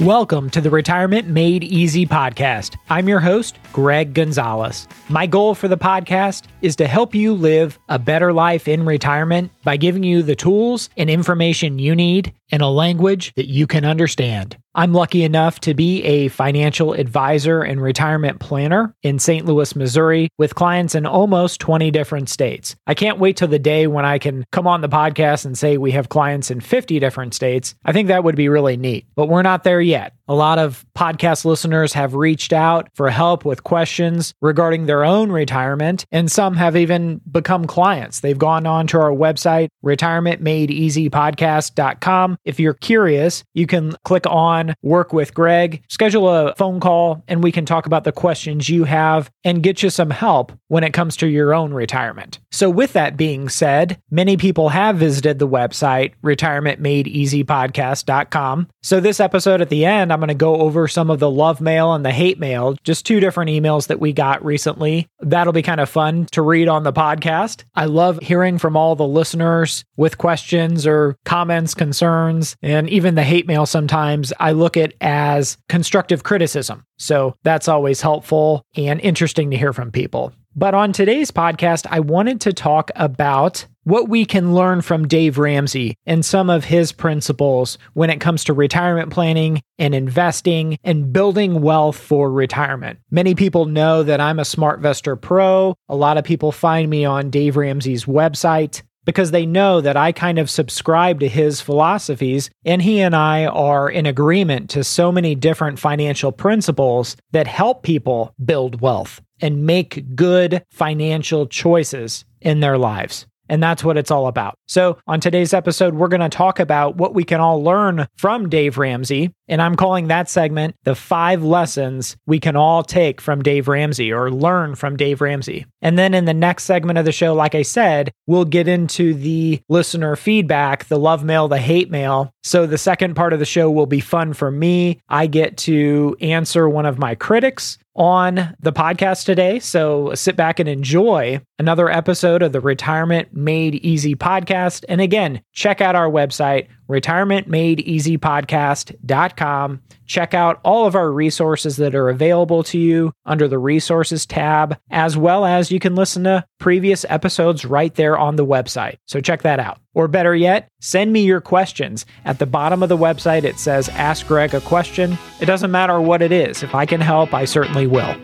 Welcome to the Retirement Made Easy podcast. I'm your host, Greg Gonzalez. My goal for the podcast is to help you live a better life in retirement by giving you the tools and information you need in a language that you can understand. I'm lucky enough to be a financial advisor and retirement planner in St. Louis, Missouri, with clients in almost 20 different states. I can't wait till the day when I can come on the podcast and say we have clients in 50 different states. I think that would be really neat, but we're not there yet. A lot of podcast listeners have reached out for help with questions regarding their own retirement, and some have even become clients. They've gone on to our website, retirementmadeeasypodcast.com. If you're curious, you can click on Work with Greg, schedule a phone call, and we can talk about the questions you have and get you some help when it comes to your own retirement. So, with that being said, many people have visited the website, retirementmadeeasypodcast.com. So, this episode at the end, I'm going to go over some of the love mail and the hate mail, just two different emails that we got recently. That'll be kind of fun to read on the podcast. I love hearing from all the listeners with questions or comments, concerns, and even the hate mail sometimes I look at as constructive criticism. So that's always helpful and interesting to hear from people. But on today's podcast, I wanted to talk about what we can learn from Dave Ramsey and some of his principles when it comes to retirement planning and investing and building wealth for retirement. Many people know that I'm a SmartVestor Pro. A lot of people find me on Dave Ramsey's website because they know that I kind of subscribe to his philosophies, and he and I are in agreement to so many different financial principles that help people build wealth and make good financial choices in their lives. And that's what it's all about. So, on today's episode, we're going to talk about what we can all learn from Dave Ramsey. And I'm calling that segment the five lessons we can all take from Dave Ramsey or learn from Dave Ramsey. And then in the next segment of the show, like I said, we'll get into the listener feedback, the love mail, the hate mail. So, the second part of the show will be fun for me. I get to answer one of my critics on the podcast today. So sit back and enjoy another episode of the Retirement Made Easy podcast. And again, check out our website, retirementmadeeasypodcast.com. Check out all of our resources that are available to you under the resources tab, as well as you can listen to previous episodes right there on the website. So check that out. Or better yet, send me your questions. At the bottom of the website, it says Ask Greg a question. It doesn't matter what it is. If I can help, I certainly will.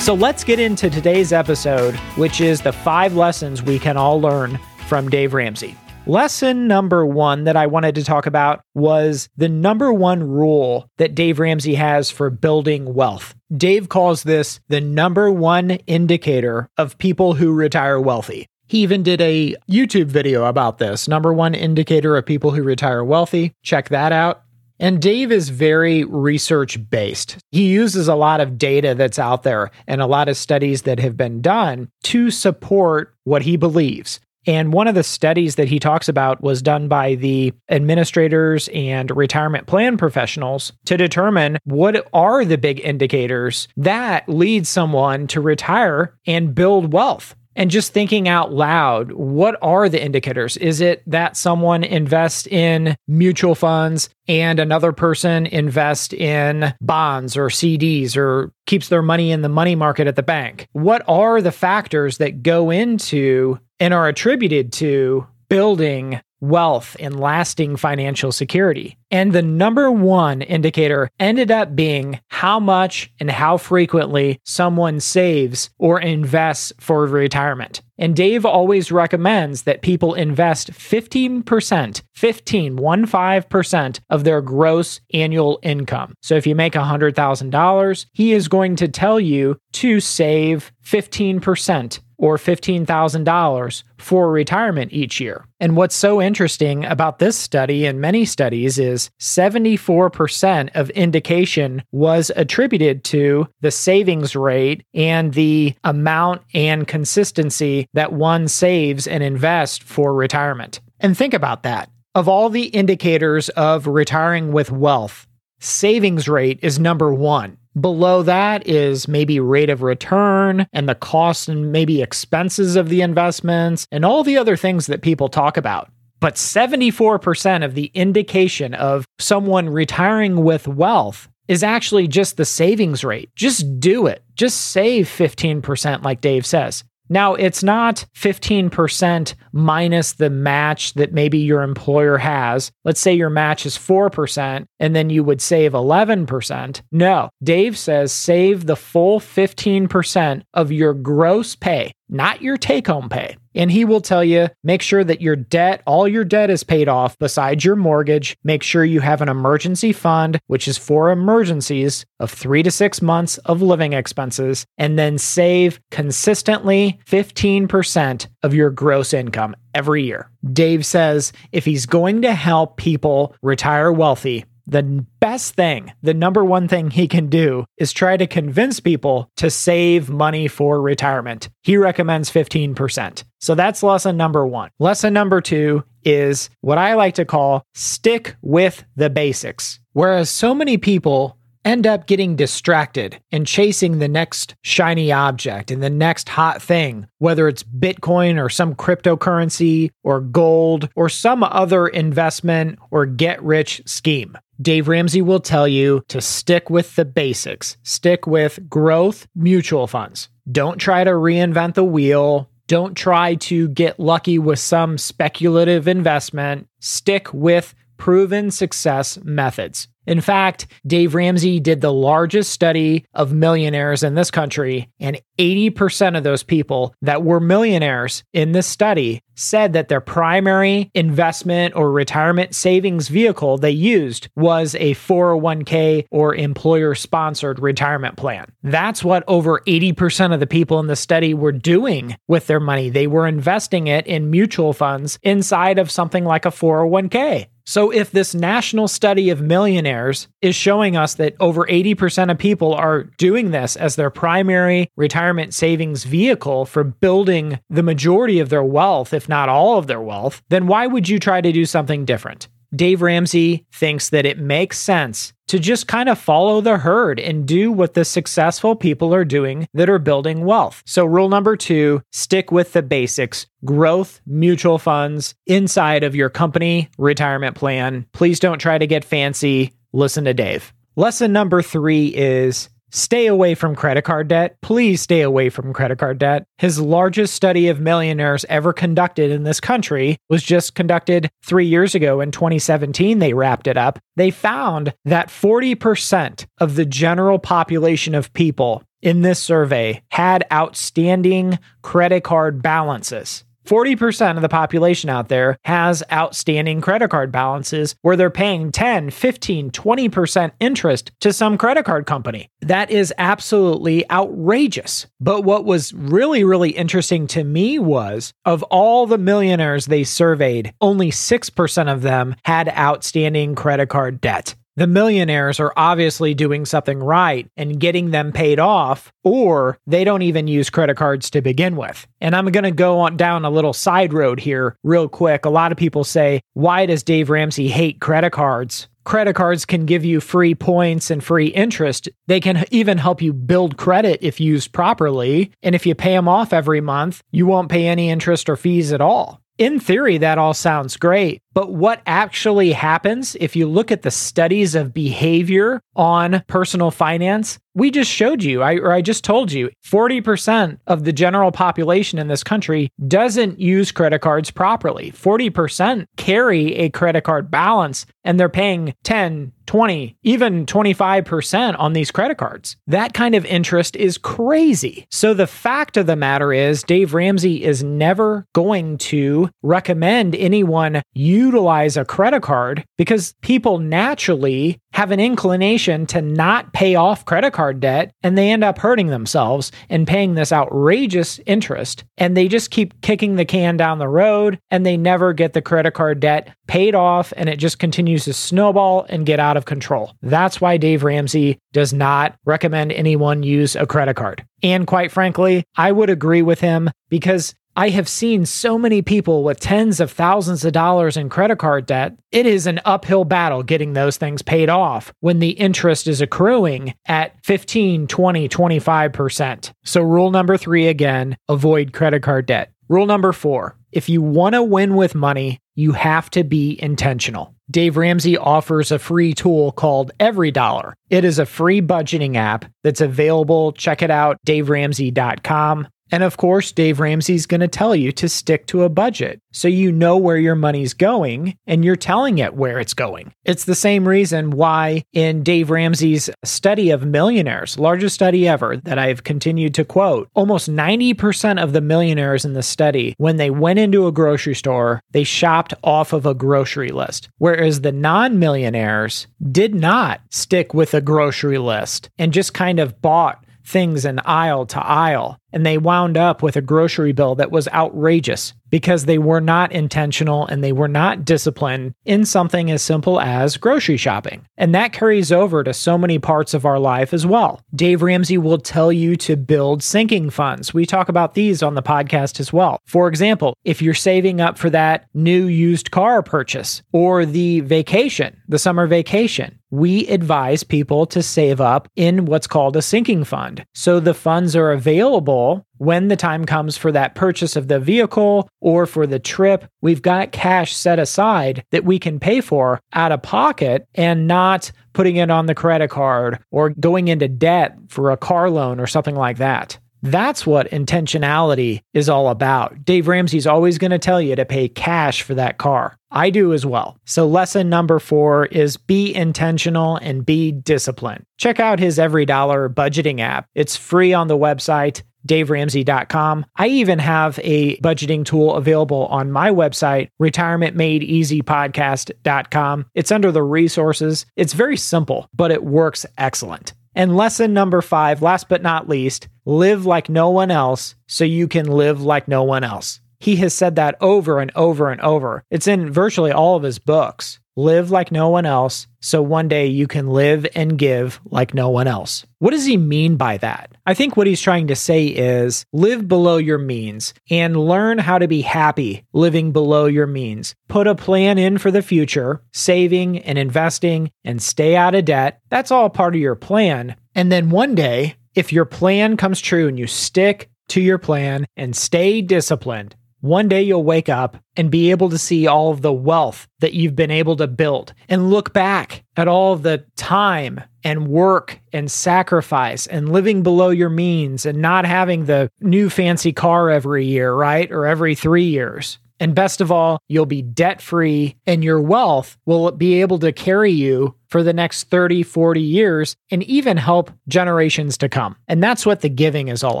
So let's get into today's episode, which is the five lessons we can all learn from Dave Ramsey. Lesson number one that I wanted to talk about was the number one rule that Dave Ramsey has for building wealth. Dave calls this the number one indicator of people who retire wealthy. He even did a YouTube video about this number one indicator of people who retire wealthy. Check that out. And Dave is very research based. He uses a lot of data that's out there and a lot of studies that have been done to support what he believes. And one of the studies that he talks about was done by the administrators and retirement plan professionals to determine what are the big indicators that lead someone to retire and build wealth. And just thinking out loud, what are the indicators? Is it that someone invests in mutual funds and another person invests in bonds or CDs or keeps their money in the money market at the bank? What are the factors that go into and are attributed to building wealth and lasting financial security. And the number one indicator ended up being how much and how frequently someone saves or invests for retirement. And Dave always recommends that people invest 15%, 15, 15% of their gross annual income. So if you make $100,000, he is going to tell you to save 15% or $15,000 for retirement each year. And what's so interesting about this study and many studies is 74% of indication was attributed to the savings rate and the amount and consistency that one saves and invests for retirement. And think about that. Of all the indicators of retiring with wealth, savings rate is number one. Below that is maybe rate of return and the cost and maybe expenses of the investments and all the other things that people talk about. But 74% of the indication of someone retiring with wealth is actually just the savings rate. Just do it. Just save 15%, like Dave says. Now, it's not 15% minus the match that maybe your employer has. Let's say your match is 4% and then you would save 11%. No, Dave says save the full 15% of your gross pay, not your take home pay. And he will tell you make sure that your debt, all your debt is paid off besides your mortgage. Make sure you have an emergency fund, which is for emergencies of three to six months of living expenses, and then save consistently 15% of your gross income every year. Dave says if he's going to help people retire wealthy, the best thing, the number one thing he can do is try to convince people to save money for retirement. He recommends 15%. So that's lesson number one. Lesson number two is what I like to call stick with the basics. Whereas so many people end up getting distracted and chasing the next shiny object and the next hot thing, whether it's Bitcoin or some cryptocurrency or gold or some other investment or get rich scheme. Dave Ramsey will tell you to stick with the basics, stick with growth mutual funds. Don't try to reinvent the wheel. Don't try to get lucky with some speculative investment. Stick with proven success methods. In fact, Dave Ramsey did the largest study of millionaires in this country, and 80% of those people that were millionaires in this study said that their primary investment or retirement savings vehicle they used was a 401k or employer sponsored retirement plan. That's what over 80% of the people in the study were doing with their money. They were investing it in mutual funds inside of something like a 401k. So, if this national study of millionaires is showing us that over 80% of people are doing this as their primary retirement savings vehicle for building the majority of their wealth, if not all of their wealth, then why would you try to do something different? Dave Ramsey thinks that it makes sense to just kind of follow the herd and do what the successful people are doing that are building wealth. So, rule number two stick with the basics growth mutual funds inside of your company retirement plan. Please don't try to get fancy. Listen to Dave. Lesson number three is Stay away from credit card debt. Please stay away from credit card debt. His largest study of millionaires ever conducted in this country was just conducted three years ago in 2017. They wrapped it up. They found that 40% of the general population of people in this survey had outstanding credit card balances. 40% of the population out there has outstanding credit card balances where they're paying 10, 15, 20% interest to some credit card company. That is absolutely outrageous. But what was really, really interesting to me was of all the millionaires they surveyed, only 6% of them had outstanding credit card debt the millionaires are obviously doing something right and getting them paid off, or they don't even use credit cards to begin with. And I'm going to go on down a little side road here real quick. A lot of people say, why does Dave Ramsey hate credit cards? Credit cards can give you free points and free interest. They can even help you build credit if used properly. And if you pay them off every month, you won't pay any interest or fees at all. In theory, that all sounds great, but what actually happens if you look at the studies of behavior on personal finance? We just showed you, I, or I just told you, 40% of the general population in this country doesn't use credit cards properly. 40% carry a credit card balance and they're paying 10, 20, even 25% on these credit cards. That kind of interest is crazy. So the fact of the matter is, Dave Ramsey is never going to recommend anyone utilize a credit card because people naturally have an inclination to not pay off credit card debt and they end up hurting themselves and paying this outrageous interest. And they just keep kicking the can down the road and they never get the credit card debt paid off and it just continues to snowball and get out of control. That's why Dave Ramsey does not recommend anyone use a credit card. And quite frankly, I would agree with him because I have seen so many people with tens of thousands of dollars in credit card debt. It is an uphill battle getting those things paid off when the interest is accruing at 15, 20, 25%. So, rule number three again avoid credit card debt. Rule number four if you want to win with money, you have to be intentional. Dave Ramsey offers a free tool called EveryDollar. It is a free budgeting app that's available. Check it out, daveramsey.com. And of course, Dave Ramsey's going to tell you to stick to a budget so you know where your money's going and you're telling it where it's going. It's the same reason why in Dave Ramsey's study of millionaires, largest study ever that I've continued to quote, almost 90% of the millionaires in the study, when they went into a grocery store, they shopped off of a grocery list. Whereas the non millionaires did not stick with a grocery list and just kind of bought things in aisle to aisle. And they wound up with a grocery bill that was outrageous because they were not intentional and they were not disciplined in something as simple as grocery shopping. And that carries over to so many parts of our life as well. Dave Ramsey will tell you to build sinking funds. We talk about these on the podcast as well. For example, if you're saving up for that new used car purchase or the vacation, the summer vacation, we advise people to save up in what's called a sinking fund. So the funds are available when the time comes for that purchase of the vehicle or for the trip, we've got cash set aside that we can pay for out of pocket and not putting it on the credit card or going into debt for a car loan or something like that. That's what intentionality is all about. Dave Ramsey's always going to tell you to pay cash for that car. I do as well. So, lesson number four is be intentional and be disciplined. Check out his EveryDollar budgeting app. It's free on the website daveramsey.com. I even have a budgeting tool available on my website, retirementmadeeasypodcast.com. It's under the resources. It's very simple, but it works excellent. And lesson number five, last but not least, live like no one else so you can live like no one else. He has said that over and over and over. It's in virtually all of his books. Live like no one else, so one day you can live and give like no one else. What does he mean by that? I think what he's trying to say is live below your means and learn how to be happy living below your means. Put a plan in for the future, saving and investing, and stay out of debt. That's all part of your plan. And then one day, if your plan comes true and you stick to your plan and stay disciplined, one day you'll wake up and be able to see all of the wealth that you've been able to build and look back at all the time and work and sacrifice and living below your means and not having the new fancy car every year, right? Or every three years. And best of all, you'll be debt free and your wealth will be able to carry you for the next 30, 40 years and even help generations to come. And that's what the giving is all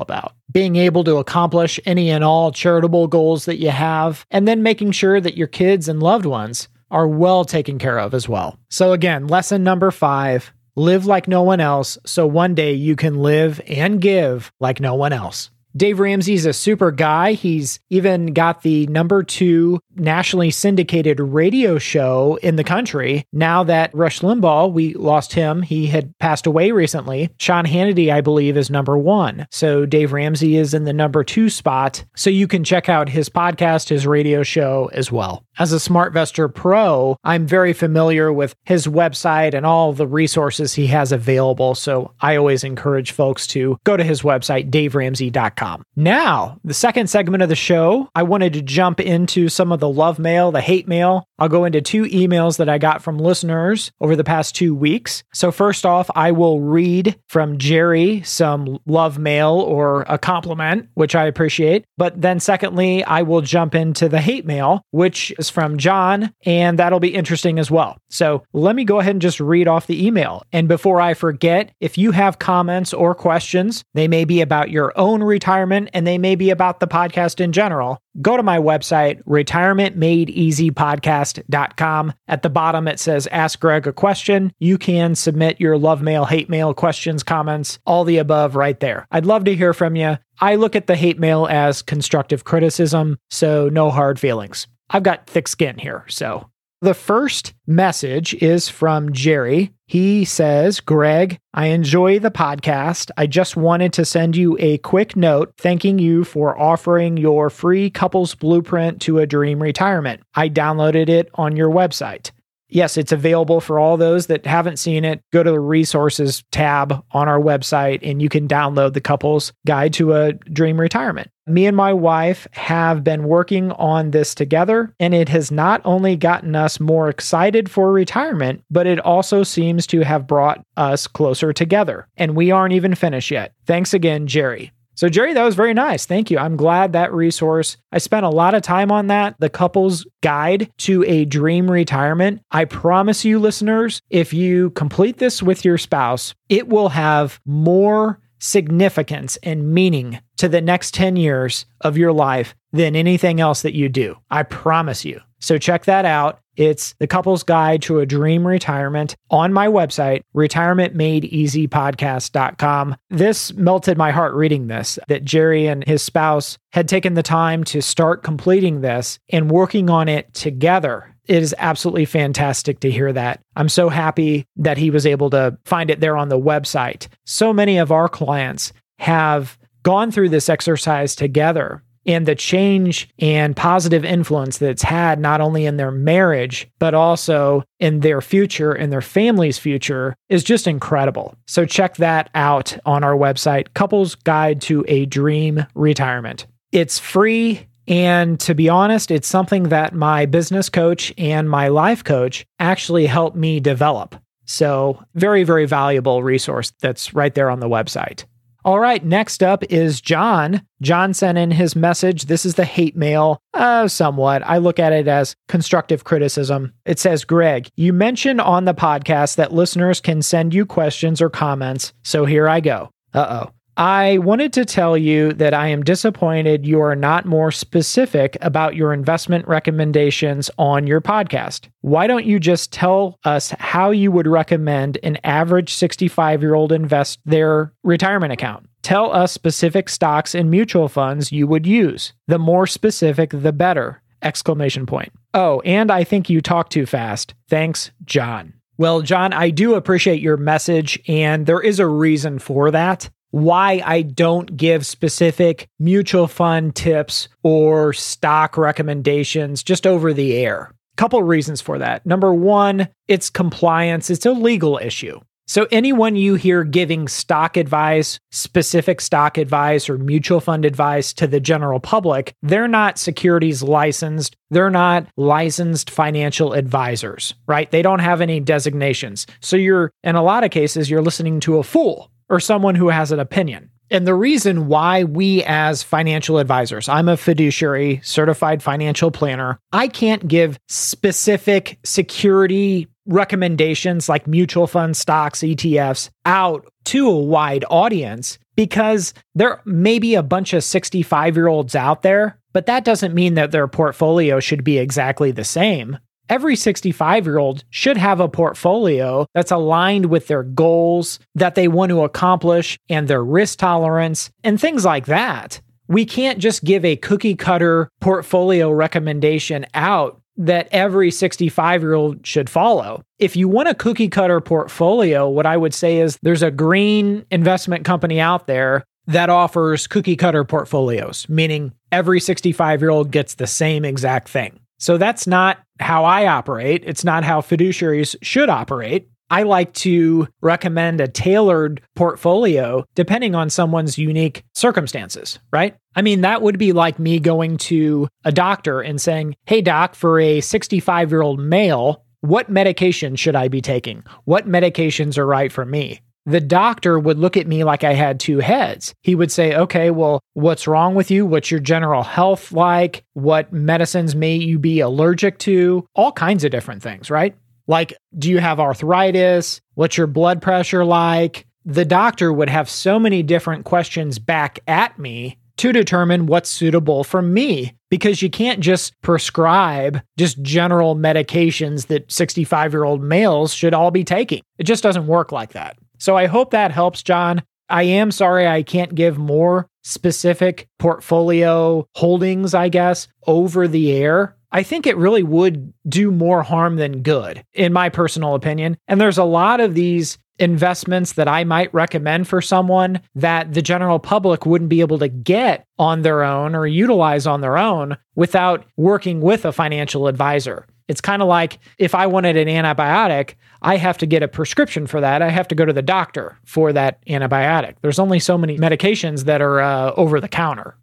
about being able to accomplish any and all charitable goals that you have, and then making sure that your kids and loved ones are well taken care of as well. So, again, lesson number five live like no one else so one day you can live and give like no one else. Dave Ramsey's a super guy. He's even got the number two nationally syndicated radio show in the country. Now that Rush Limbaugh, we lost him, he had passed away recently. Sean Hannity, I believe, is number one. So Dave Ramsey is in the number two spot. So you can check out his podcast, his radio show as well. As a SmartVestor Pro, I'm very familiar with his website and all the resources he has available. So I always encourage folks to go to his website, daveramsey.com. Now, the second segment of the show, I wanted to jump into some of the love mail, the hate mail. I'll go into two emails that I got from listeners over the past two weeks. So, first off, I will read from Jerry some love mail or a compliment, which I appreciate. But then, secondly, I will jump into the hate mail, which is from John, and that'll be interesting as well. So, let me go ahead and just read off the email. And before I forget, if you have comments or questions, they may be about your own retirement and they may be about the podcast in general go to my website, retirementmadeeasypodcast.com. At the bottom, it says Ask Greg a question. You can submit your love mail, hate mail, questions, comments, all the above right there. I'd love to hear from you. I look at the hate mail as constructive criticism, so no hard feelings. I've got thick skin here, so the first message is from Jerry. He says, Greg, I enjoy the podcast. I just wanted to send you a quick note thanking you for offering your free couples blueprint to a dream retirement. I downloaded it on your website. Yes, it's available for all those that haven't seen it. Go to the resources tab on our website and you can download the couple's guide to a dream retirement. Me and my wife have been working on this together, and it has not only gotten us more excited for retirement, but it also seems to have brought us closer together. And we aren't even finished yet. Thanks again, Jerry. So, Jerry, that was very nice. Thank you. I'm glad that resource, I spent a lot of time on that. The couple's guide to a dream retirement. I promise you, listeners, if you complete this with your spouse, it will have more significance and meaning to the next 10 years of your life than anything else that you do. I promise you. So check that out. It's the couple's guide to a dream retirement on my website, retirementmadeeasypodcast.com. This melted my heart reading this that Jerry and his spouse had taken the time to start completing this and working on it together it is absolutely fantastic to hear that. I'm so happy that he was able to find it there on the website. So many of our clients have gone through this exercise together and the change and positive influence that it's had not only in their marriage, but also in their future and their family's future is just incredible. So check that out on our website, Couples Guide to a Dream Retirement. It's free and to be honest, it's something that my business coach and my life coach actually helped me develop. So, very, very valuable resource that's right there on the website. All right, next up is John. John sent in his message. This is the hate mail, uh, somewhat. I look at it as constructive criticism. It says, Greg, you mentioned on the podcast that listeners can send you questions or comments. So here I go. Uh oh. I wanted to tell you that I am disappointed you are not more specific about your investment recommendations on your podcast. Why don't you just tell us how you would recommend an average 65 year old invest their retirement account? Tell us specific stocks and mutual funds you would use. The more specific, the better! Exclamation point. Oh, and I think you talk too fast. Thanks, John. Well, John, I do appreciate your message, and there is a reason for that why I don't give specific mutual fund tips or stock recommendations just over the air. Couple reasons for that. Number one, it's compliance, it's a legal issue. So, anyone you hear giving stock advice, specific stock advice, or mutual fund advice to the general public, they're not securities licensed. They're not licensed financial advisors, right? They don't have any designations. So, you're, in a lot of cases, you're listening to a fool or someone who has an opinion. And the reason why we, as financial advisors, I'm a fiduciary certified financial planner, I can't give specific security recommendations like mutual fund stocks, ETFs out to a wide audience because there may be a bunch of 65 year olds out there, but that doesn't mean that their portfolio should be exactly the same every 65 year old should have a portfolio that's aligned with their goals that they want to accomplish and their risk tolerance and things like that. We can't just give a cookie cutter portfolio recommendation out that every 65 year old should follow. If you want a cookie cutter portfolio, what I would say is there's a green investment company out there that offers cookie cutter portfolios, meaning every 65 year old gets the same exact thing. So that's not how I operate. It's not how fiduciaries should operate. I like to recommend a tailored portfolio depending on someone's unique circumstances, right? I mean, that would be like me going to a doctor and saying, Hey, doc, for a 65 year old male, what medication should I be taking? What medications are right for me? The doctor would look at me like I had two heads. He would say, Okay, well, what's wrong with you? What's your general health like? What medicines may you be allergic to? All kinds of different things, right? Like, do you have arthritis? What's your blood pressure like? The doctor would have so many different questions back at me to determine what's suitable for me because you can't just prescribe just general medications that 65 year old males should all be taking. It just doesn't work like that. So I hope that helps, John. I am sorry I can't give more specific portfolio holdings, I guess, over the air. I think it really would do more harm than good, in my personal opinion. And there's a lot of these investments that I might recommend for someone that the general public wouldn't be able to get on their own or utilize on their own without working with a financial advisor. It's kind of like if I wanted an antibiotic, I have to get a prescription for that. I have to go to the doctor for that antibiotic. There's only so many medications that are uh, over the counter.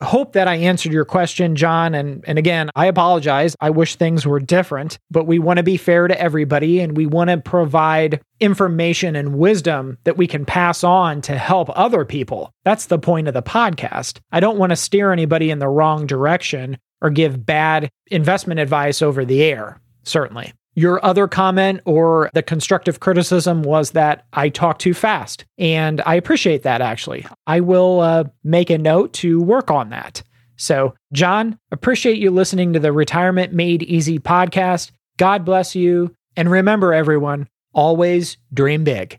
Hope that I answered your question, John. And, and again, I apologize. I wish things were different, but we want to be fair to everybody and we want to provide information and wisdom that we can pass on to help other people. That's the point of the podcast. I don't want to steer anybody in the wrong direction or give bad investment advice over the air, certainly. Your other comment or the constructive criticism was that I talk too fast. And I appreciate that actually. I will uh, make a note to work on that. So, John, appreciate you listening to the Retirement Made Easy podcast. God bless you. And remember, everyone, always dream big.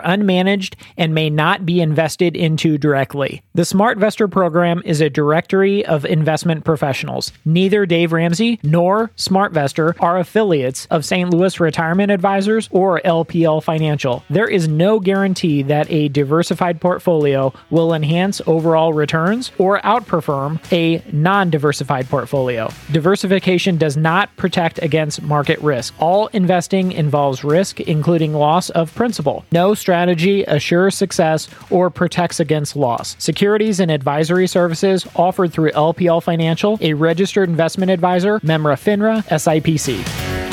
unmanaged and may not be invested into directly. The SmartVestor program is a directory of investment professionals. Neither Dave Ramsey nor SmartVestor are affiliates of St. Louis Retirement Advisors or LPL Financial. There is no guarantee that a diversified portfolio will enhance overall returns or outperform a non diversified portfolio. Diversification does not protect against market risk. All investing involves risk, including loss of principal. No strategy assures success or protects against loss. Securities and advisory services offered through LPL Financial, a registered investment advisor, member FINRA, SIPC.